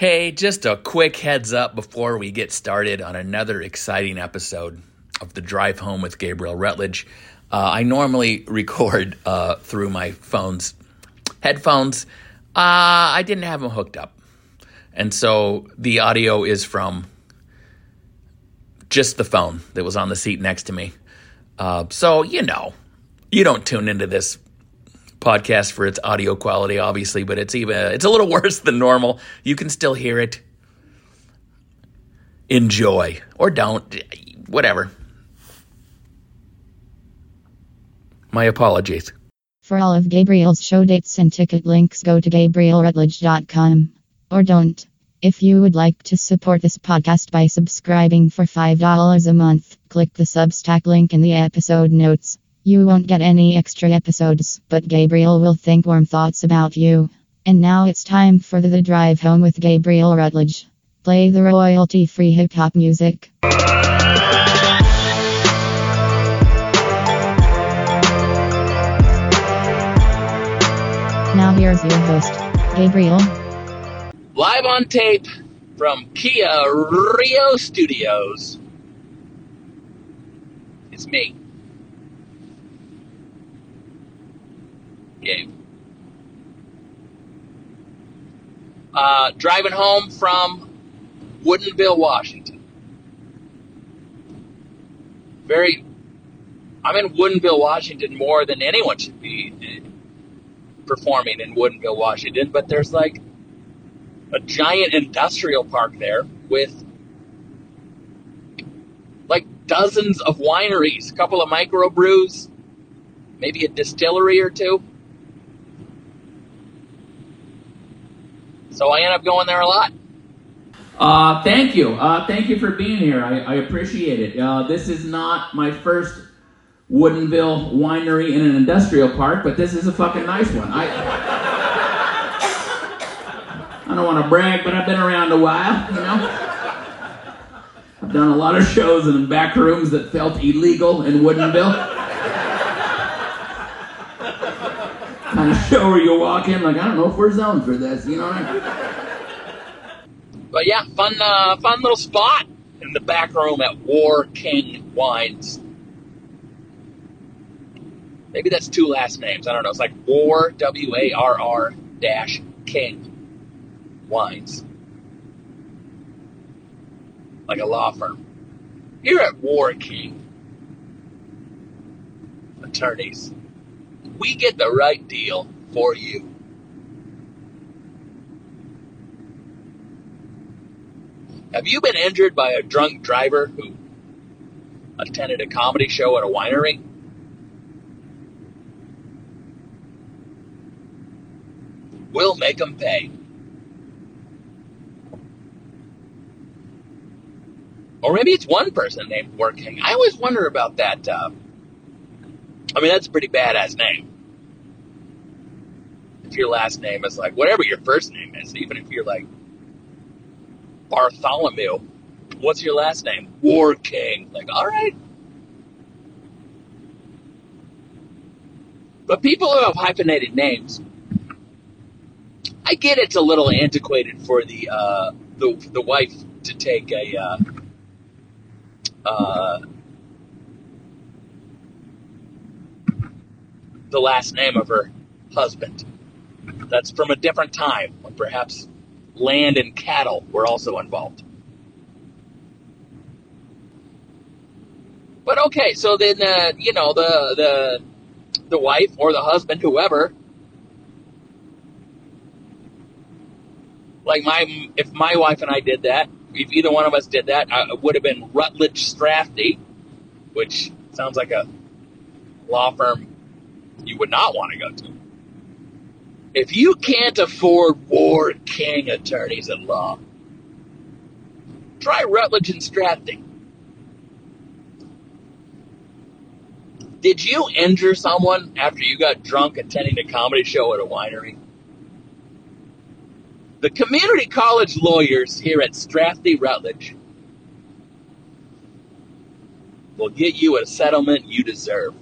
Hey, just a quick heads up before we get started on another exciting episode of the Drive Home with Gabriel Rutledge. Uh, I normally record uh, through my phone's headphones. Uh, I didn't have them hooked up. And so the audio is from just the phone that was on the seat next to me. Uh, so, you know, you don't tune into this podcast for its audio quality, obviously, but it's even it's a little worse than normal. You can still hear it. Enjoy or don't, whatever. My apologies. For all of Gabriel's show dates and ticket links, go to GabrielRutledge.com. Or don't. If you would like to support this podcast by subscribing for $5 a month, click the Substack link in the episode notes. You won't get any extra episodes, but Gabriel will think warm thoughts about you. And now it's time for the drive home with Gabriel Rutledge. Play the royalty free hip hop music. Now here's your host, Gabriel. Live on tape from Kia Rio Studios. It's me. Gabe. Uh, driving home from Woodinville, Washington. Very, I'm in Woodinville, Washington more than anyone should be performing in Woodinville, Washington, but there's like a giant industrial park there with like dozens of wineries, a couple of microbrews, maybe a distillery or two. So I end up going there a lot. Uh, thank you. Uh, thank you for being here. I, I appreciate it. Uh, this is not my first Woodinville winery in an industrial park, but this is a fucking nice one. I, I don't want to brag, but I've been around a while, you know? I've done a lot of shows in back rooms that felt illegal in Woodinville. Kind of show where you walk in, like, I don't know if we're zoned for this, you know what I mean? But yeah, fun, uh, fun little spot in the back room at War King Wines. Maybe that's two last names. I don't know. It's like War W A R R dash King Wines, like a law firm. Here at War King Attorneys we get the right deal for you. Have you been injured by a drunk driver who attended a comedy show at a winery? We'll make them pay. Or maybe it's one person named Working. I always wonder about that. Uh, I mean, that's a pretty badass name if your last name is like whatever your first name is, even if you're like Bartholomew, what's your last name? War King. Like, all right. But people who have hyphenated names, I get it's a little antiquated for the uh, the the wife to take a uh, uh, the last name of her husband. That's from a different time when perhaps land and cattle were also involved. But okay, so then uh, you know the the the wife or the husband, whoever, like my if my wife and I did that, if either one of us did that, uh, it would have been Rutledge Strathy, which sounds like a law firm you would not want to go to. If you can't afford Ward King attorneys at law, try Rutledge and Stratton. Did you injure someone after you got drunk attending a comedy show at a winery? The community college lawyers here at Strathy Rutledge will get you a settlement you deserve.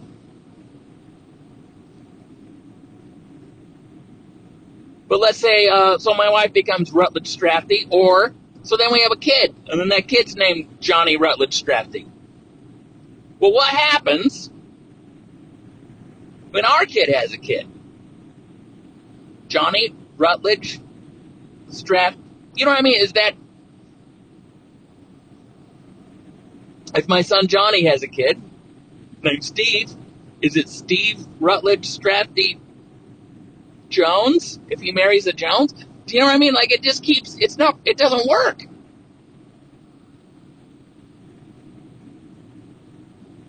But let's say, uh, so my wife becomes Rutledge Strathy, or so then we have a kid, and then that kid's named Johnny Rutledge Strathy. Well, what happens when our kid has a kid? Johnny Rutledge Strath. You know what I mean? Is that if my son Johnny has a kid named Steve, is it Steve Rutledge Strathy Jones if he marries a Jones? Do you know what I mean? Like it just keeps it's not it doesn't work.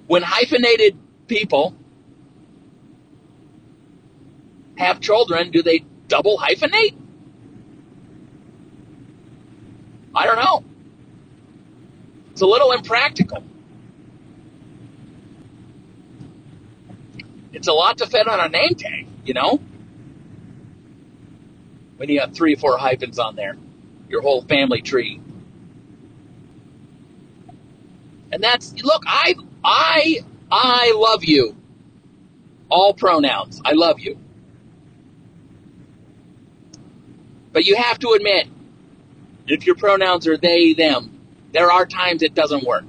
When hyphenated people have children, do they double hyphenate? I don't know. It's a little impractical. It's a lot to fit on a name tag, you know? When you have three or four hyphens on there, your whole family tree. And that's look, I I I love you. All pronouns. I love you. But you have to admit, if your pronouns are they, them, there are times it doesn't work.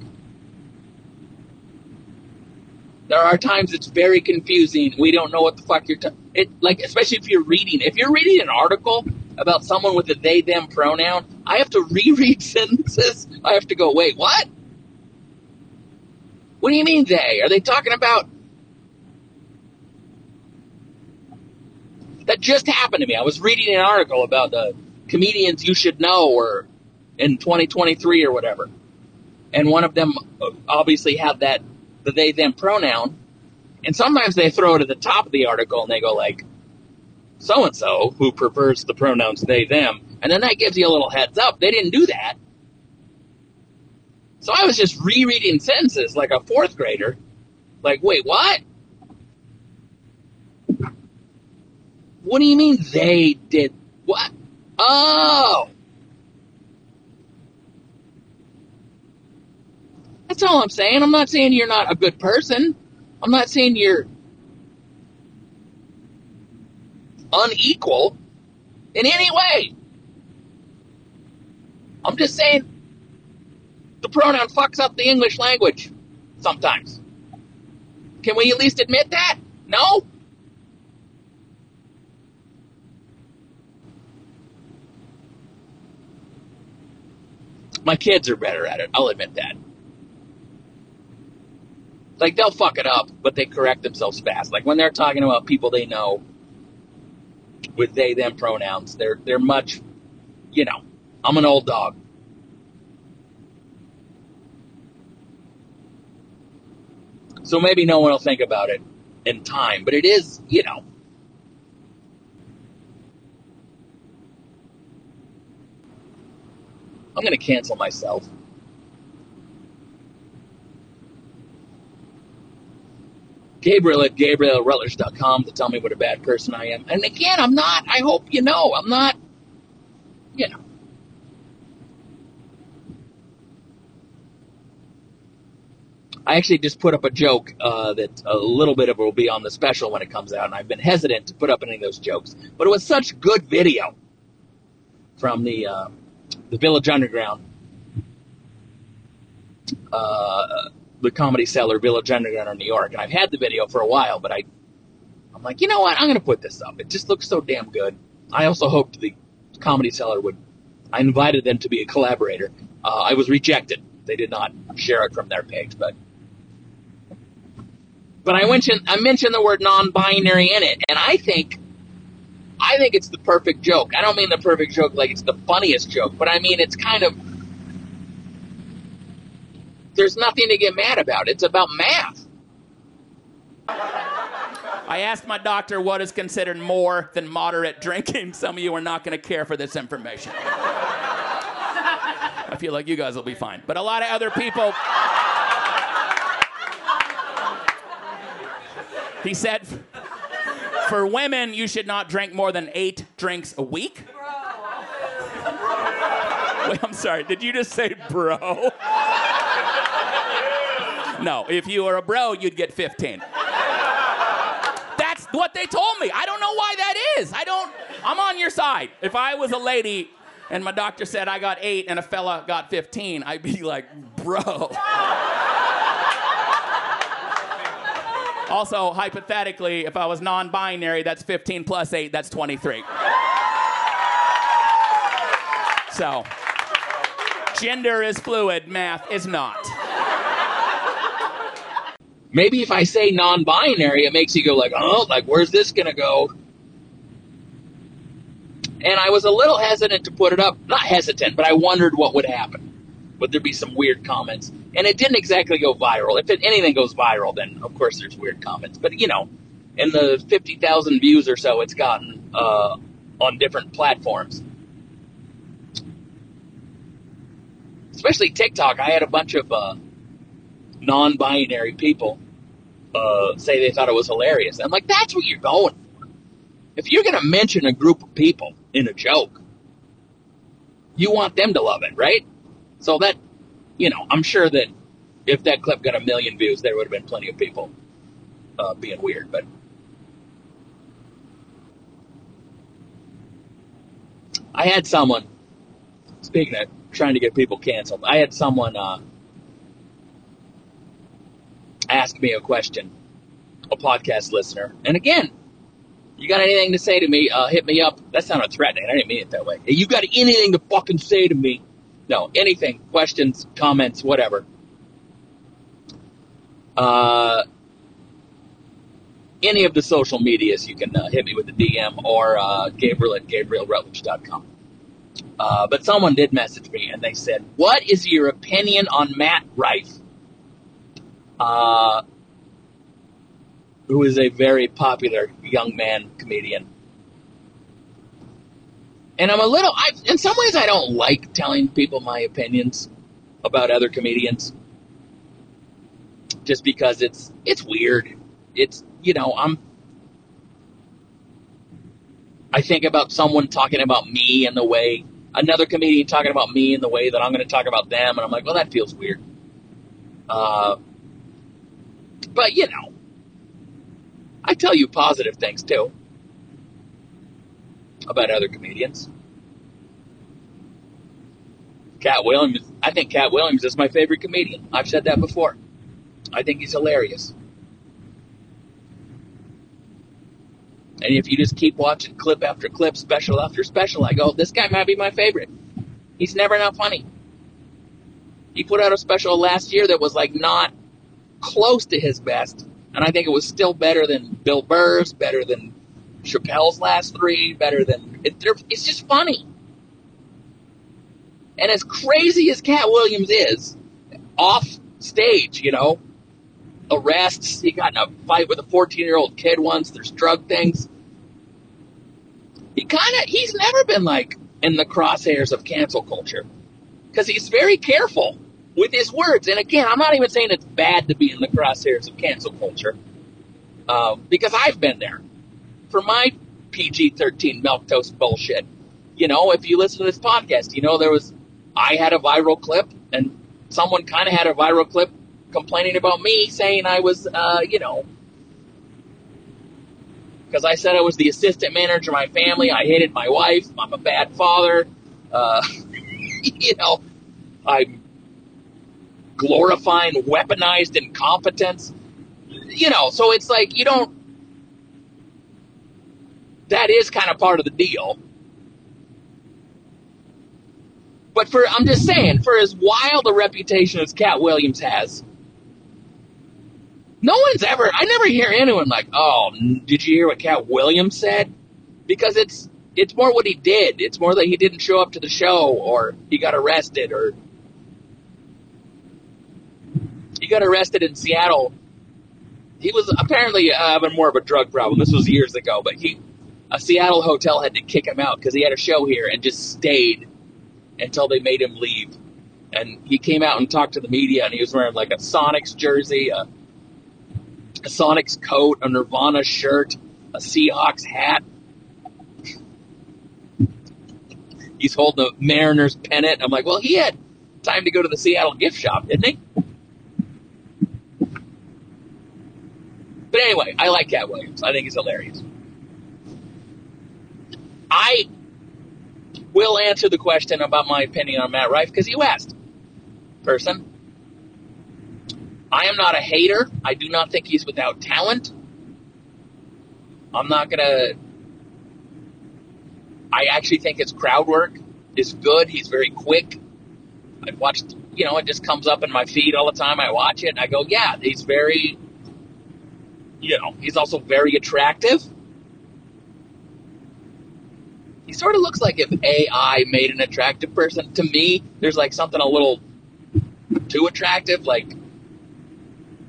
There are times it's very confusing. We don't know what the fuck you're t- it like especially if you're reading. If you're reading an article about someone with a they them pronoun, I have to reread sentences. I have to go, "Wait, what?" What do you mean they? Are they talking about That just happened to me. I was reading an article about the comedians you should know or in 2023 or whatever. And one of them obviously had that the they them pronoun. And sometimes they throw it at the top of the article and they go like so and so who prefers the pronouns they them. And then that gives you a little heads up. They didn't do that. So I was just rereading sentences like a fourth grader. Like, wait, what? What do you mean they did what? Oh. That's all I'm saying. I'm not saying you're not a good person. I'm not saying you're unequal in any way. I'm just saying the pronoun fucks up the English language sometimes. Can we at least admit that? No? My kids are better at it. I'll admit that. Like they'll fuck it up, but they correct themselves fast. Like when they're talking about people they know with they them pronouns, they're they're much, you know, I'm an old dog. So maybe no one will think about it in time, but it is, you know. I'm going to cancel myself. Gabriel at GabrielRutledge.com to tell me what a bad person I am. And again, I'm not. I hope you know. I'm not, you know. I actually just put up a joke uh, that a little bit of it will be on the special when it comes out, and I've been hesitant to put up any of those jokes. But it was such good video from the uh, the Village Underground, uh, the Comedy Cellar, Village Underground in New York, and I've had the video for a while, but I, I'm like, you know what? I'm going to put this up. It just looks so damn good. I also hoped the Comedy Cellar would. I invited them to be a collaborator. Uh, I was rejected. They did not share it from their page, but but I mentioned I mentioned the word non-binary in it, and I think I think it's the perfect joke. I don't mean the perfect joke like it's the funniest joke, but I mean it's kind of there's nothing to get mad about. It's about math. I asked my doctor what is considered more than moderate drinking. Some of you are not going to care for this information. I feel like you guys will be fine. But a lot of other people. He said, for women, you should not drink more than eight drinks a week. Wait, I'm sorry. Did you just say bro? No, if you were a bro, you'd get 15. That's what they told me. I don't know why that is. I don't I'm on your side. If I was a lady and my doctor said I got eight and a fella got 15, I'd be like, bro. also, hypothetically, if I was non binary, that's 15 plus eight, that's 23. So, gender is fluid, math is not. Maybe if I say non binary, it makes you go, like, oh, like, where's this to go? And I was a little hesitant to put it up. Not hesitant, but I wondered what would happen. Would there be some weird comments? And it didn't exactly go viral. If it, anything goes viral, then of course there's weird comments. But you know, in the 50,000 views or so it's gotten uh, on different platforms, especially TikTok, I had a bunch of uh, non binary people uh, say they thought it was hilarious. I'm like, that's what you're going for. If you're going to mention a group of people in a joke, you want them to love it, right? So that, you know, I'm sure that if that clip got a million views, there would have been plenty of people uh, being weird. But I had someone, speaking of trying to get people canceled, I had someone uh, ask me a question, a podcast listener. And again, you got anything to say to me, uh, hit me up. That's not a threat, I didn't mean it that way. Hey, you got anything to fucking say to me? No, anything, questions, comments, whatever. Uh, any of the social medias, you can uh, hit me with a DM or uh, Gabriel at GabrielRutledge.com. Uh, but someone did message me and they said, What is your opinion on Matt Rife? Uh, who is a very popular young man comedian. And I'm a little, I, in some ways, I don't like telling people my opinions about other comedians, just because it's it's weird. It's you know I'm. I think about someone talking about me in the way another comedian talking about me in the way that I'm going to talk about them, and I'm like, well, that feels weird. Uh, but you know, I tell you positive things too about other comedians. Katt Williams, I think Katt Williams is my favorite comedian. I've said that before. I think he's hilarious. And if you just keep watching clip after clip, special after special, I go, this guy might be my favorite. He's never not funny. He put out a special last year that was like not close to his best, and I think it was still better than Bill Burr's, better than Chappelle's last three, better than it, it's just funny. And as crazy as Katt Williams is, off stage, you know, arrests, he got in a fight with a 14 year old kid once, there's drug things. He kind of, he's never been like in the crosshairs of cancel culture because he's very careful with his words. And again, I'm not even saying it's bad to be in the crosshairs of cancel culture um, because I've been there. For my PG 13 milk toast bullshit, you know, if you listen to this podcast, you know, there was, I had a viral clip and someone kind of had a viral clip complaining about me saying I was, uh, you know, because I said I was the assistant manager of my family. I hated my wife. I'm a bad father. Uh, you know, I'm glorifying weaponized incompetence. You know, so it's like you don't. That is kind of part of the deal. But for I'm just saying, for as wild a reputation as Katt Williams has, no one's ever. I never hear anyone like, "Oh, did you hear what Katt Williams said?" Because it's it's more what he did. It's more that he didn't show up to the show, or he got arrested, or he got arrested in Seattle. He was apparently uh, having more of a drug problem. This was years ago, but he a Seattle hotel had to kick him out because he had a show here and just stayed until they made him leave. And he came out and talked to the media, and he was wearing like a Sonics jersey, a, a Sonics coat, a Nirvana shirt, a Seahawks hat. He's holding a Mariners pennant. I'm like, well, he had time to go to the Seattle gift shop, didn't he? But anyway, I like Katt Williams. I think he's hilarious. I will answer the question about my opinion on Matt Rife because you asked, person. I am not a hater. I do not think he's without talent. I'm not gonna. I actually think his crowd work is good. He's very quick. I've watched, you know, it just comes up in my feed all the time. I watch it and I go, yeah, he's very, you know, he's also very attractive. He sort of looks like if AI made an attractive person. To me, there's like something a little too attractive. Like,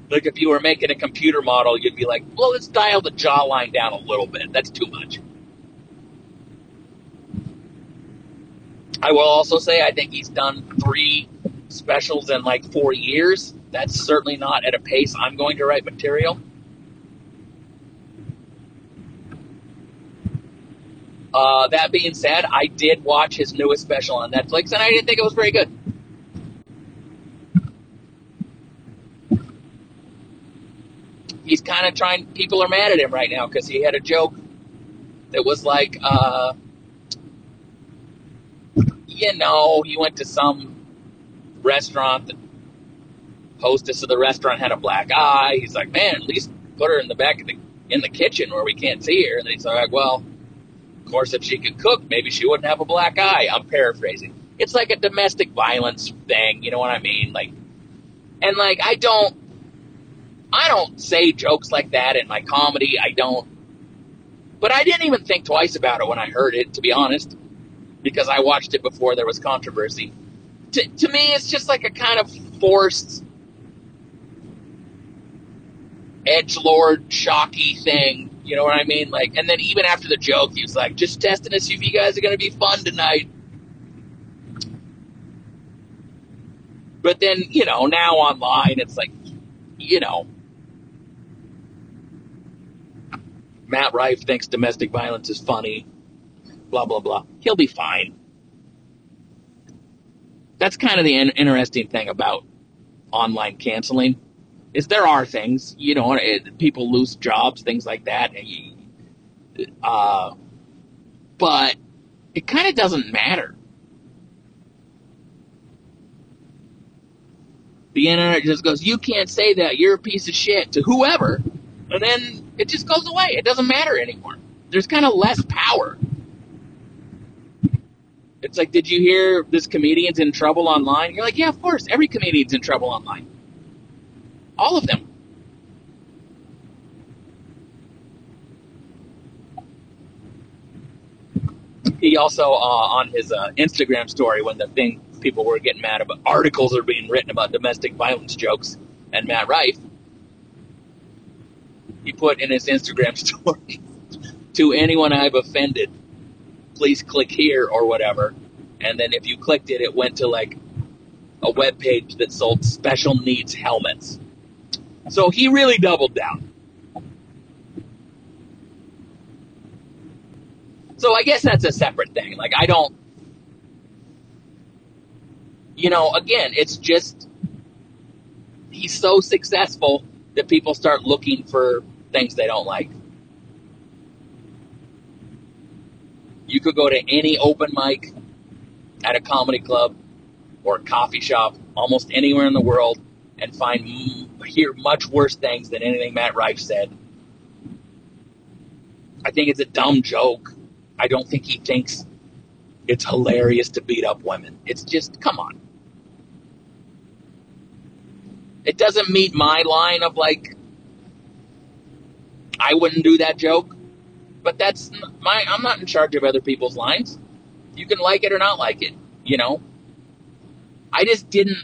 like if you were making a computer model, you'd be like, well, let's dial the jawline down a little bit. That's too much. I will also say I think he's done three specials in like four years. That's certainly not at a pace I'm going to write material. Uh, that being said, I did watch his newest special on Netflix, and I didn't think it was very good. He's kind of trying. People are mad at him right now because he had a joke that was like, uh, you know, he went to some restaurant. The hostess of the restaurant had a black eye. He's like, man, at least put her in the back of the in the kitchen where we can't see her. And he's like, well, course, if she could cook, maybe she wouldn't have a black eye. I'm paraphrasing. It's like a domestic violence thing. You know what I mean? Like, and like I don't, I don't say jokes like that in my comedy. I don't. But I didn't even think twice about it when I heard it, to be honest because I watched it before there was controversy. To, to me, it's just like a kind of forced edge lord shocky thing. You know what I mean? Like, and then even after the joke, he was like, "Just testing to see if you guys are going to be fun tonight." But then, you know, now online, it's like, you know, Matt Rife thinks domestic violence is funny blah, blah, blah. He'll be fine. That's kind of the in- interesting thing about online canceling is there are things, you know, it, people lose jobs, things like that. Uh, but it kind of doesn't matter. The internet just goes, you can't say that, you're a piece of shit to whoever, and then it just goes away. It doesn't matter anymore. There's kind of less power. It's like, did you hear this comedian's in trouble online? You're like, yeah, of course. Every comedian's in trouble online. All of them. He also, uh, on his uh, Instagram story, when the thing people were getting mad about, articles are being written about domestic violence jokes and Matt Rife, he put in his Instagram story, to anyone I've offended, please click here or whatever. And then if you clicked it, it went to like a web page that sold special needs helmets. So he really doubled down. So I guess that's a separate thing. Like I don't you know, again, it's just he's so successful that people start looking for things they don't like. You could go to any open mic at a comedy club or a coffee shop, almost anywhere in the world, and find hear much worse things than anything Matt Rife said. I think it's a dumb joke. I don't think he thinks it's hilarious to beat up women. It's just come on. It doesn't meet my line of like I wouldn't do that joke. But that's my, I'm not in charge of other people's lines. You can like it or not like it, you know? I just didn't.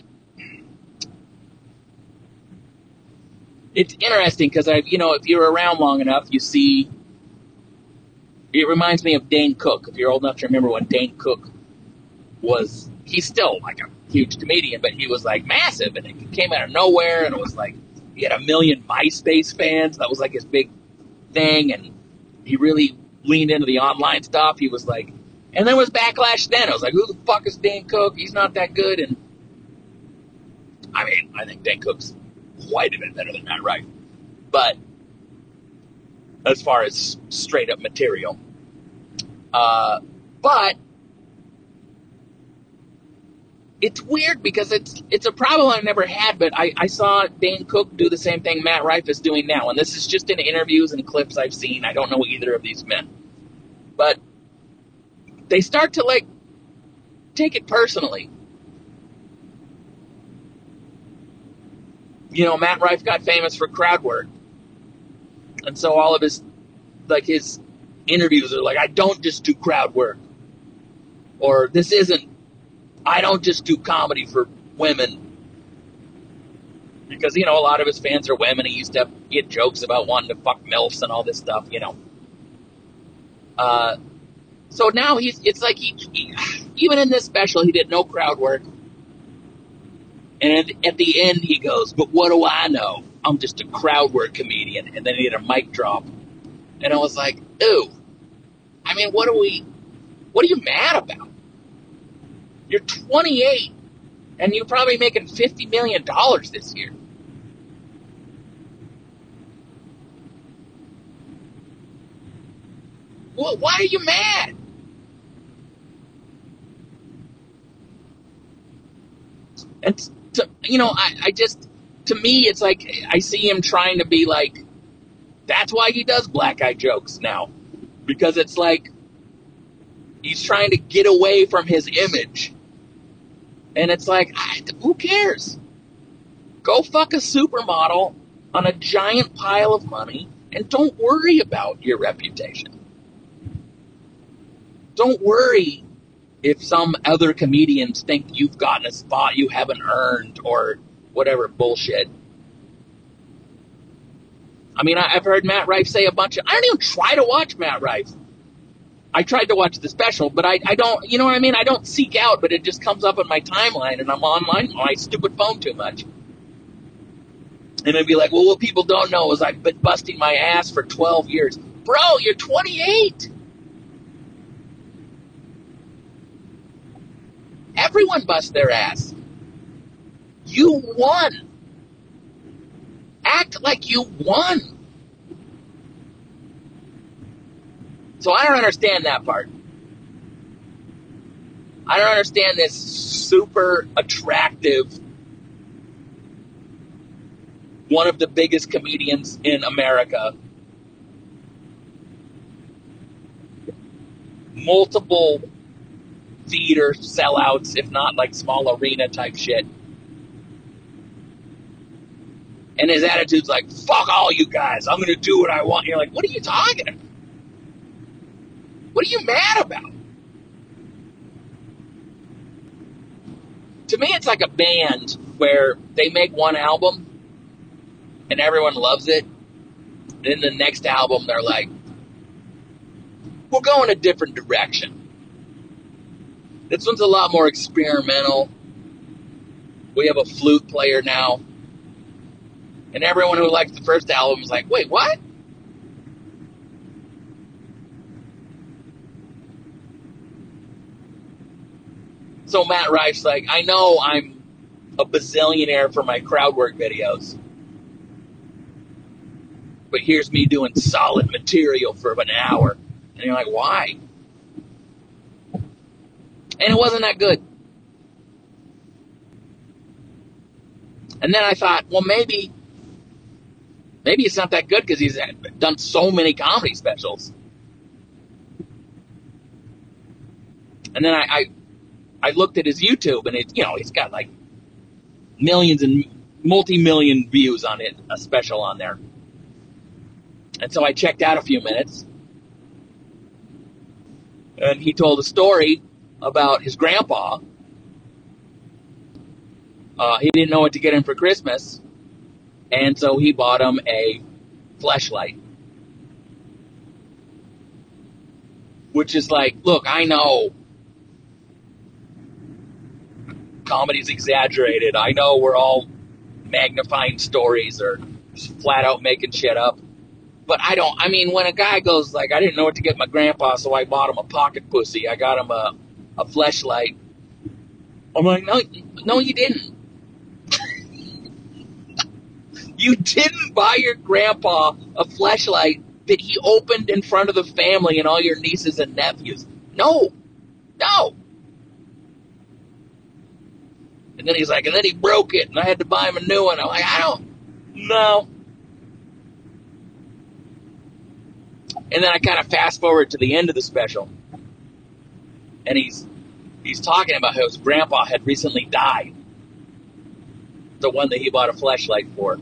It's interesting because I, you know, if you're around long enough, you see. It reminds me of Dane Cook. If you're old enough to remember when Dane Cook was, he's still like a huge comedian, but he was like massive and it came out of nowhere and it was like, he had a million MySpace fans. That was like his big thing. And he really leaned into the online stuff. He was like, and there was backlash then. I was like, who the fuck is Dane Cook? He's not that good. And I mean, I think Dane Cook's quite a bit better than Matt Rife. But as far as straight up material, Uh, but it's weird because it's it's a problem I've never had, but I, I saw Dane Cook do the same thing Matt Rife is doing now, and this is just in interviews and clips I've seen. I don't know either of these men, but they start to like take it personally. You know, Matt Rife got famous for crowd work, and so all of his like his interviews are like, I don't just do crowd work, or this isn't I don't just do comedy for women. Because, you know, a lot of his fans are women. He used to have, he had jokes about wanting to fuck MILFs and all this stuff, you know. Uh, so now he's, it's like he, he, even in this special, he did no crowd work. And at the end, he goes, But what do I know? I'm just a crowd work comedian. And then he had a mic drop. And I was like, Ooh. I mean, what are we, what are you mad about? You're 28 and you're probably making $50 million this year. Well, why are you mad? And to, you know, I, I just, to me, it's like I see him trying to be like, that's why he does black eye jokes now. Because it's like he's trying to get away from his image and it's like, who cares? Go fuck a supermodel on a giant pile of money and don't worry about your reputation. Don't worry if some other comedians think you've gotten a spot you haven't earned or whatever bullshit. I mean, I've heard Matt Rife say a bunch of. I don't even try to watch Matt Rife. I tried to watch the special, but I, I don't, you know what I mean? I don't seek out, but it just comes up in my timeline and I'm online on my stupid phone too much. And I'd be like, well, what people don't know is I've been busting my ass for 12 years. Bro, you're 28. Everyone busts their ass. You won. Act like you won. So I don't understand that part. I don't understand this super attractive, one of the biggest comedians in America. Multiple theater sellouts, if not like small arena type shit. And his attitude's like, fuck all you guys. I'm to do what I want. You're like, what are you talking about? What are you mad about? To me, it's like a band where they make one album and everyone loves it. Then the next album, they're like, we're going a different direction. This one's a lot more experimental. We have a flute player now. And everyone who liked the first album is like, wait, what? So Matt Rife's like, I know I'm a bazillionaire for my crowd work videos. But here's me doing solid material for an hour. And you're like, why? And it wasn't that good. And then I thought, well, maybe, maybe it's not that good because he's done so many comedy specials. And then I, I I looked at his YouTube and it, you know, he's got like millions and multi-million views on it, a special on there. And so I checked out a few minutes. And he told a story about his grandpa. Uh, he didn't know what to get him for Christmas. And so he bought him a flashlight. Which is like, look, I know comedy's exaggerated. I know we're all magnifying stories or just flat out making shit up. But I don't, I mean, when a guy goes like, I didn't know what to get my grandpa, so I bought him a pocket pussy. I got him a, a flashlight. I'm like, no, no, you didn't. you didn't buy your grandpa a flashlight that he opened in front of the family and all your nieces and nephews. No, no. And then he's like, and then he broke it, and I had to buy him a new one. I'm like, I don't, no. And then I kind of fast forward to the end of the special, and he's he's talking about how his grandpa had recently died, the one that he bought a flashlight for.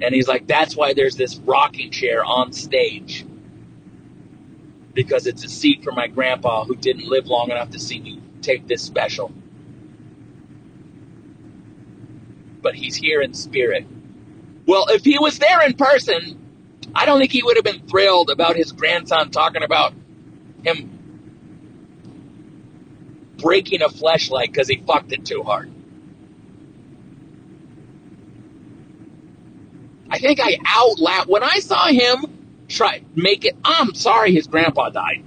And he's like, that's why there's this rocking chair on stage. Because it's a seat for my grandpa who didn't live long enough to see me take this special. But he's here in spirit. Well, if he was there in person, I don't think he would have been thrilled about his grandson talking about him breaking a flashlight because he fucked it too hard. I think I out loud when I saw him try make it. I'm sorry, his grandpa died.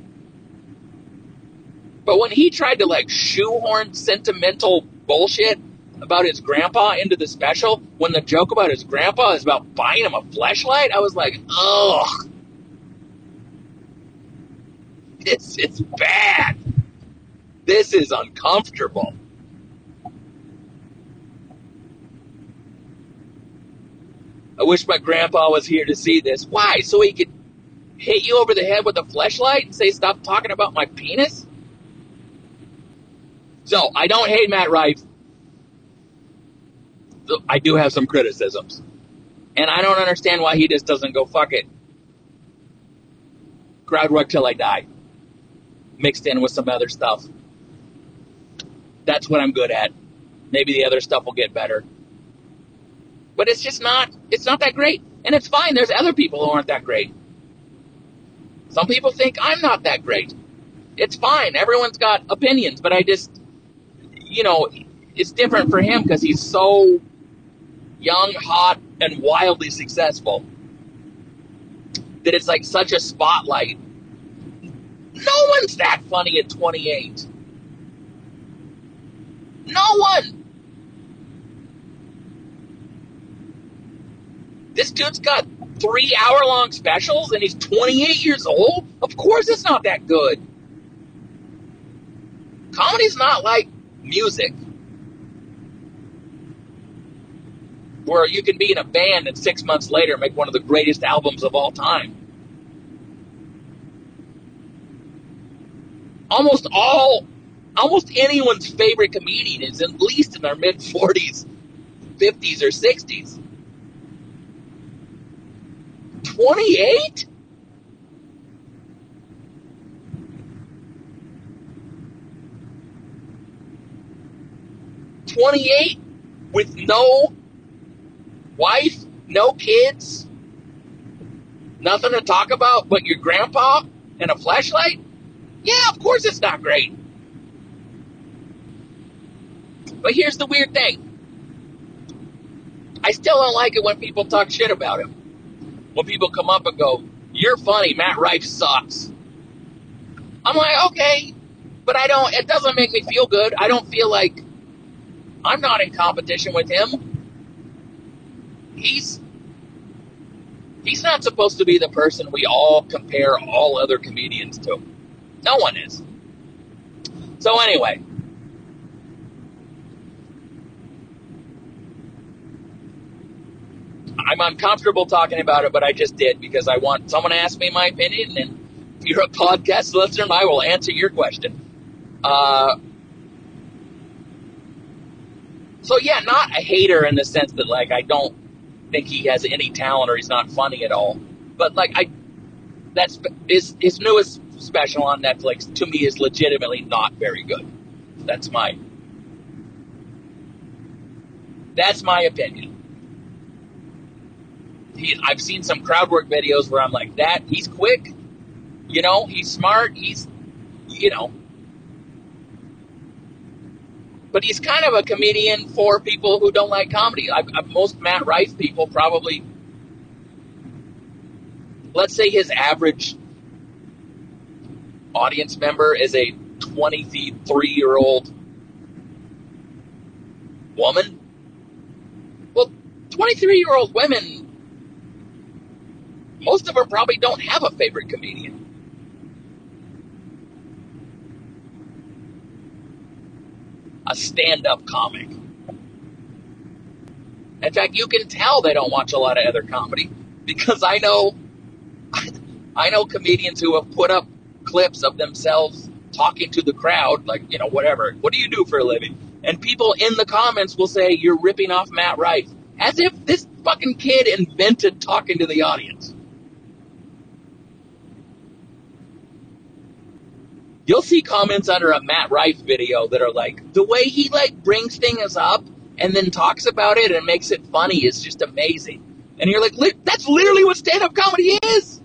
But when he tried to like shoehorn sentimental bullshit about his grandpa into the special, when the joke about his grandpa is about buying him a flashlight, I was like, ugh. This is bad. This is uncomfortable. I wish my grandpa was here to see this. Why? So he could hit you over the head with a flashlight and say, stop talking about my penis? So, I don't hate Matt Rife. I do have some criticisms. And I don't understand why he just doesn't go, fuck it. Crowd work till I die. Mixed in with some other stuff. That's what I'm good at. Maybe the other stuff will get better but it's just not it's not that great and it's fine there's other people who aren't that great some people think i'm not that great it's fine everyone's got opinions but i just you know it's different for him because he's so young hot and wildly successful that it's like such a spotlight no one's that funny at 28 no one This dude's got three hour long specials and he's 28 years old. Of course, it's not that good. Comedy's not like music, where you can be in a band and six months later make one of the greatest albums of all time. Almost all, almost anyone's favorite comedian is at least in their mid 40s, 50s, or 60s. 28? Twenty-eight with no wife, no kids, nothing to talk about but your grandpa and a flashlight? Yeah, of course it's not great. But here's the weird thing. I still don't like it when people talk shit about him when people come up and go, "You're funny, Matt Rife sucks." I'm like, okay, but I don't. It doesn't make me feel good. I don't feel like I'm not in competition with him. He's he's not supposed to be the person we all compare all other comedians to. No one is. So anyway, I'm uncomfortable talking about it, but I just did because I want someone to ask me my opinion, and if you're a podcast listener, I will answer your question. Uh, so yeah, not a hater in the sense that like I don't think he has any talent or he's not funny at all, but like I, that's his his newest special on Netflix to me is legitimately not very good. That's my that's my opinion. He, I've seen some crowd work videos where I'm like, that he's quick, you know, he's smart, he's, you know, but he's kind of a comedian for people who don't like comedy. I, I, most Matt Rife people probably, let's say his average audience member is a 23 year old woman Well, 23 year old women, most of them probably don't have a favorite comedian. A stand up comic. In fact, you can tell they don't watch a lot of other comedy because I know I know comedians who have put up clips of themselves talking to the crowd, like, you know, whatever. What do you do for a living? And people in the comments will say, You're ripping off Matt Rife. As if this fucking kid invented talking to the audience. You'll see comments under a Matt Rife video that are like, the way he like brings things up and then talks about it and makes it funny is just amazing. And you're like, that's literally what stand up comedy is.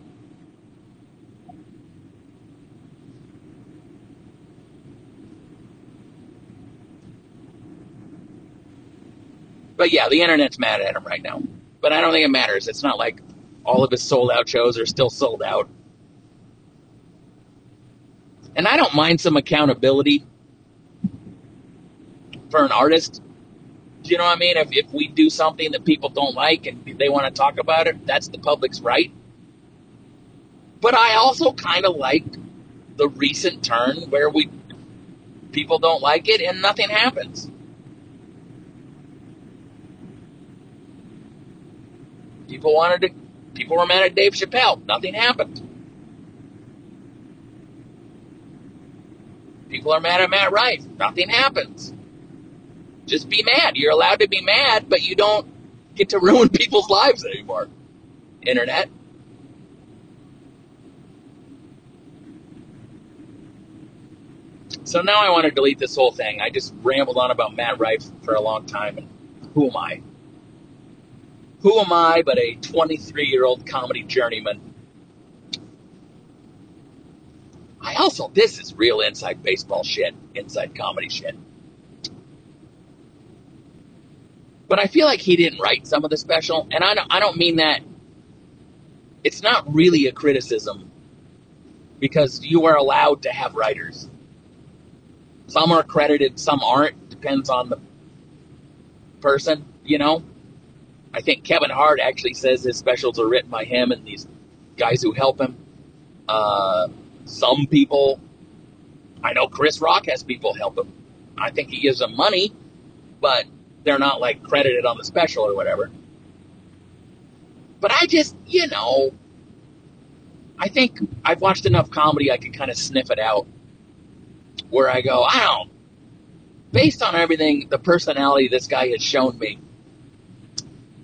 But yeah, the internet's mad at him right now. But I don't think it matters. It's not like all of his sold out shows are still sold out. And I don't mind some accountability for an artist. Do you know what I mean? If, if we do something that people don't like and they want to talk about it, that's the public's right. But I also kind of like the recent turn where we people don't like it and nothing happens. People wanted to, people were mad at Dave Chappelle. Nothing happened. People are mad at Matt Rife. Nothing happens. Just be mad. You're allowed to be mad, but you don't get to ruin people's lives anymore. Internet. So now I want to delete this whole thing. I just rambled on about Matt Rife for a long time, and who am I? Who am I but a 23 year old comedy journeyman? I also, this is real inside baseball shit, inside comedy shit. But I feel like he didn't write some of the special, and I don't, I don't mean that. It's not really a criticism because you are allowed to have writers. Some are credited, some aren't. Depends on the person, you know. I think Kevin Hart actually says his specials are written by him and these guys who help him. Uh, some people, I know Chris Rock has people help him. I think he gives them money, but they're not like credited on the special or whatever. But I just, you know, I think I've watched enough comedy I can kind of sniff it out. Where I go, I don't. Based on everything, the personality this guy has shown me,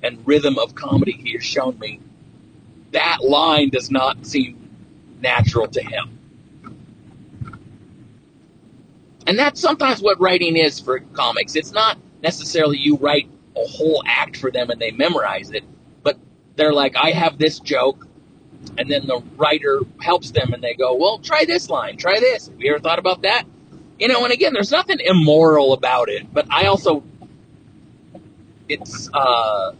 and rhythm of comedy he has shown me, that line does not seem natural to him. And that's sometimes what writing is for comics. It's not necessarily you write a whole act for them and they memorize it, but they're like, I have this joke, and then the writer helps them and they go, Well, try this line, try this. Have you ever thought about that? You know, and again, there's nothing immoral about it, but I also, it's, uh,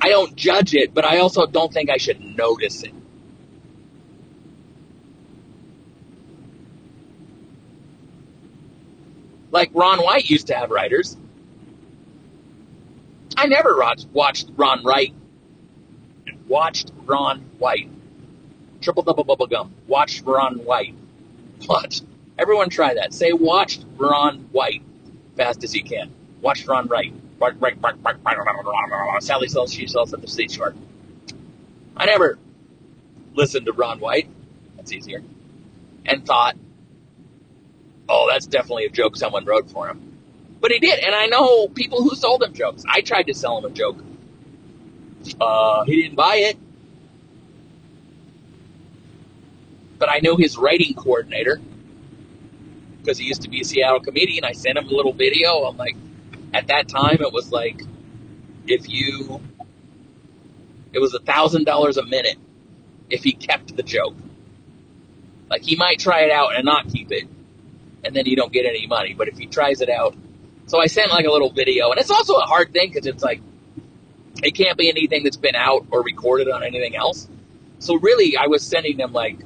I don't judge it, but I also don't think I should notice it. Like Ron White used to have writers. I never watched Ron Wright. Watched Ron White. Triple double bubble gum. Watched Ron White. Watch. Everyone try that. Say watched Ron White fast as you can. Watched Ron Wright. Sally sells, she sells at the seashore. I never listened to Ron White. That's easier. And thought, oh, that's definitely a joke someone wrote for him. But he did, and I know people who sold him jokes. I tried to sell him a joke. Uh, he didn't buy it. But I know his writing coordinator because he used to be a Seattle comedian. I sent him a little video. I'm like, at that time it was like if you it was a thousand dollars a minute if he kept the joke. Like he might try it out and not keep it and then you don't get any money but if he tries it out so i sent like a little video and it's also a hard thing because it's like it can't be anything that's been out or recorded on anything else. So really i was sending them like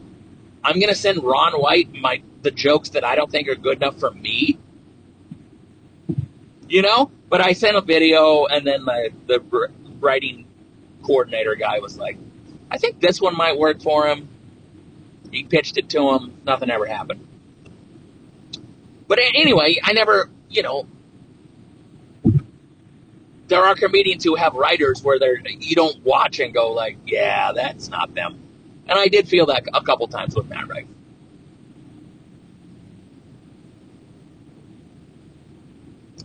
i'm to send ron white my the jokes that i don't think are good enough for me you know? But I sent a video, and then the the writing coordinator guy was like, "I think this one might work for him." He pitched it to him. Nothing ever happened. But anyway, I never, you know, there are comedians who have writers where they're you don't watch and go like, yeah, that's not them. And I did feel that a couple times with Matt Rife.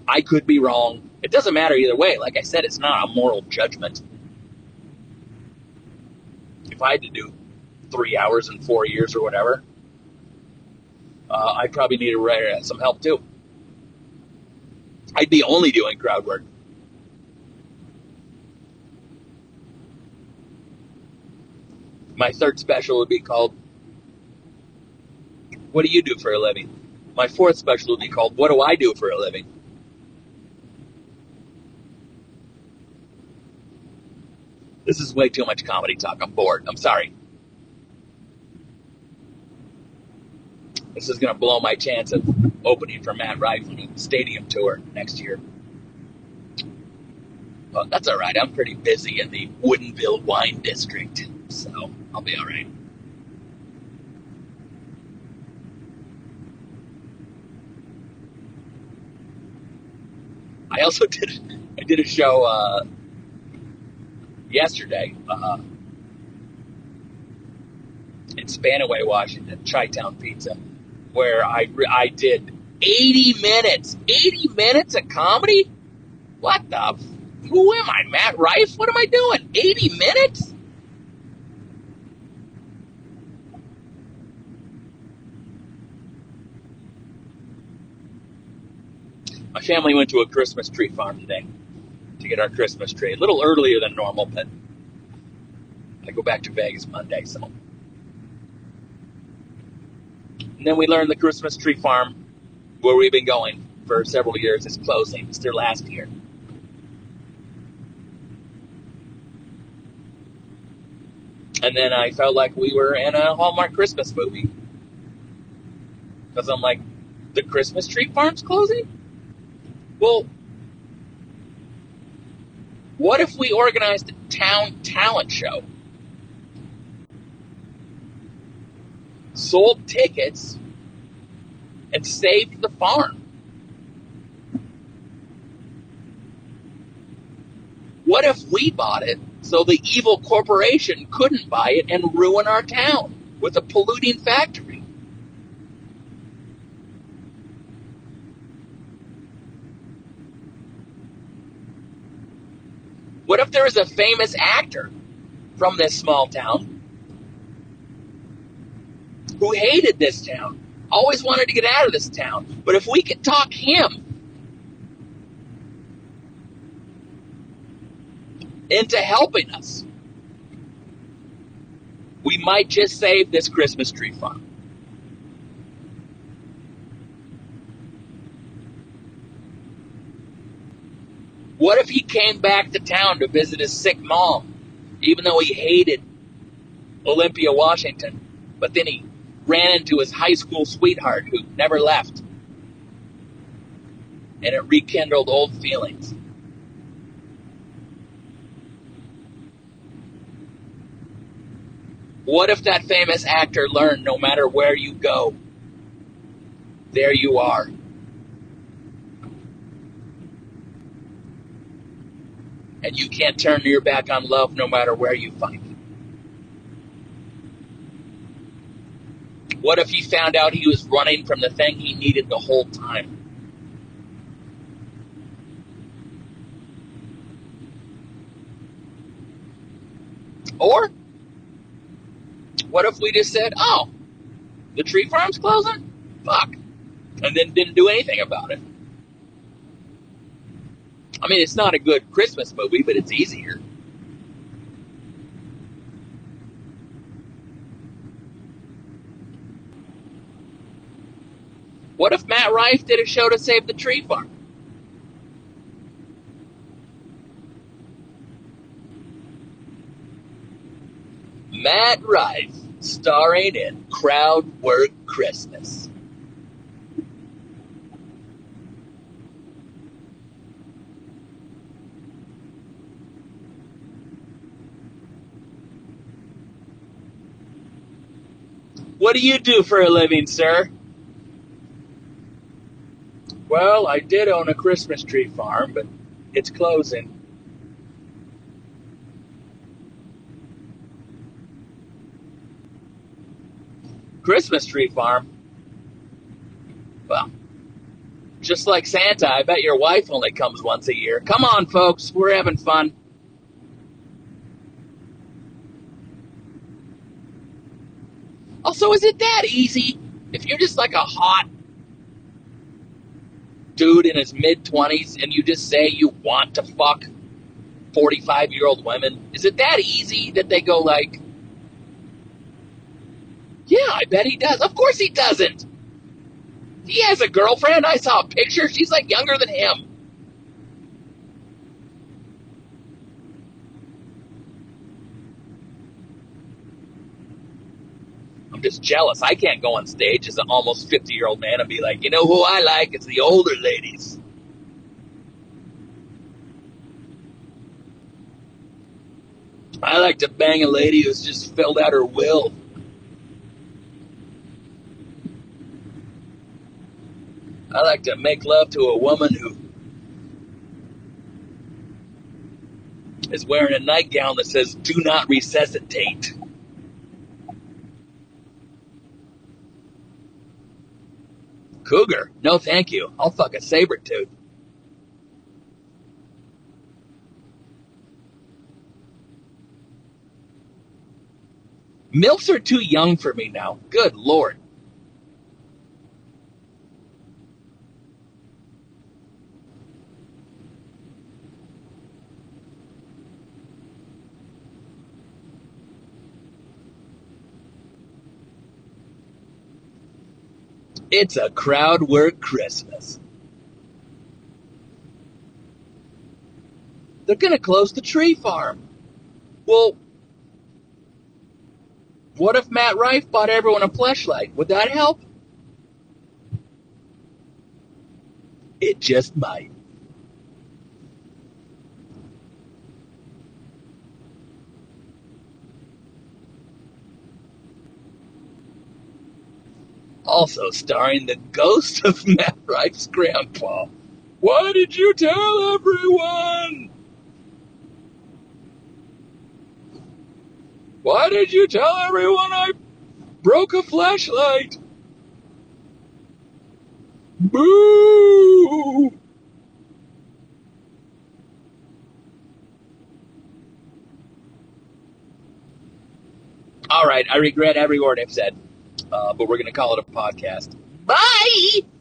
I could be wrong. It doesn't matter either way. Like I said, it's not a moral judgment. If I had to do three hours in four years or whatever, uh, I probably need to uh, some help too. I'd be only doing crowd work. My third special would be called What Do You Do for a Living? My fourth special would be called What Do I Do for a Living? This is way too much comedy talk. I'm bored. I'm sorry. This is going to blow my chance of opening for Matt Rife on a stadium tour next year. But that's all right. I'm pretty busy in the Woodinville Wine District, so I'll be all right. I also did I did a show uh, yesterday uh, in Spanaway, Washington, Chi Town Pizza, where I I did 80 minutes, 80 minutes of comedy. What the? Who am I, Matt Rife? What am I doing? 80 minutes? My family went to a Christmas tree farm today to get our Christmas tree. A little earlier than normal, but I go back to Vegas Monday, so. And then we learned the Christmas tree farm, where we've been going for several years, is closing. It's their last year. And then I felt like we were in a Hallmark Christmas movie. Because I'm like, the Christmas tree farm's closing? Well, what if we organized a town talent show? Sold tickets and saved the farm. What if we bought it so the evil corporation couldn't buy it and ruin our town with a polluting factory? What if there was a famous actor from this small town who hated this town, always wanted to get out of this town, but if we could talk him into helping us, we might just save this Christmas tree farm. What if he came back to town to visit his sick mom, even though he hated Olympia, Washington? But then he ran into his high school sweetheart who never left. And it rekindled old feelings. What if that famous actor learned no matter where you go, there you are? And you can't turn your back on love no matter where you find it. What if he found out he was running from the thing he needed the whole time? Or what if we just said, oh, the tree farm's closing? Fuck. And then didn't do anything about it. I mean, it's not a good Christmas movie, but it's easier. What if Matt Rife did a show to save the tree farm? Matt Rife starring in Crowd Work Christmas. What do you do for a living, sir? Well, I did own a Christmas tree farm, but it's closing. Christmas tree farm? Well, just like Santa, I bet your wife only comes once a year. Come on, folks, we're having fun. Also, is it that easy? If you're just like a hot dude in his mid 20s and you just say you want to fuck 45 year old women, is it that easy that they go like, yeah, I bet he does. Of course he doesn't. He has a girlfriend. I saw a picture. She's like younger than him. I'm just jealous. I can't go on stage as an almost 50 year old man and be like, you know who I like? It's the older ladies. I like to bang a lady who's just filled out her will. I like to make love to a woman who is wearing a nightgown that says, do not resuscitate. Cougar? No, thank you. I'll fuck a saber tooth. Milfs are too young for me now. Good lord. It's a crowd work Christmas. They're going to close the tree farm. Well, what if Matt Rife bought everyone a flashlight? Would that help? It just might. Also starring the ghost of Matt Rife's grandpa. Why did you tell everyone? Why did you tell everyone I broke a flashlight? Boo! All right, I regret every word I've said, uh, but we're going to call it a podcast. Bye!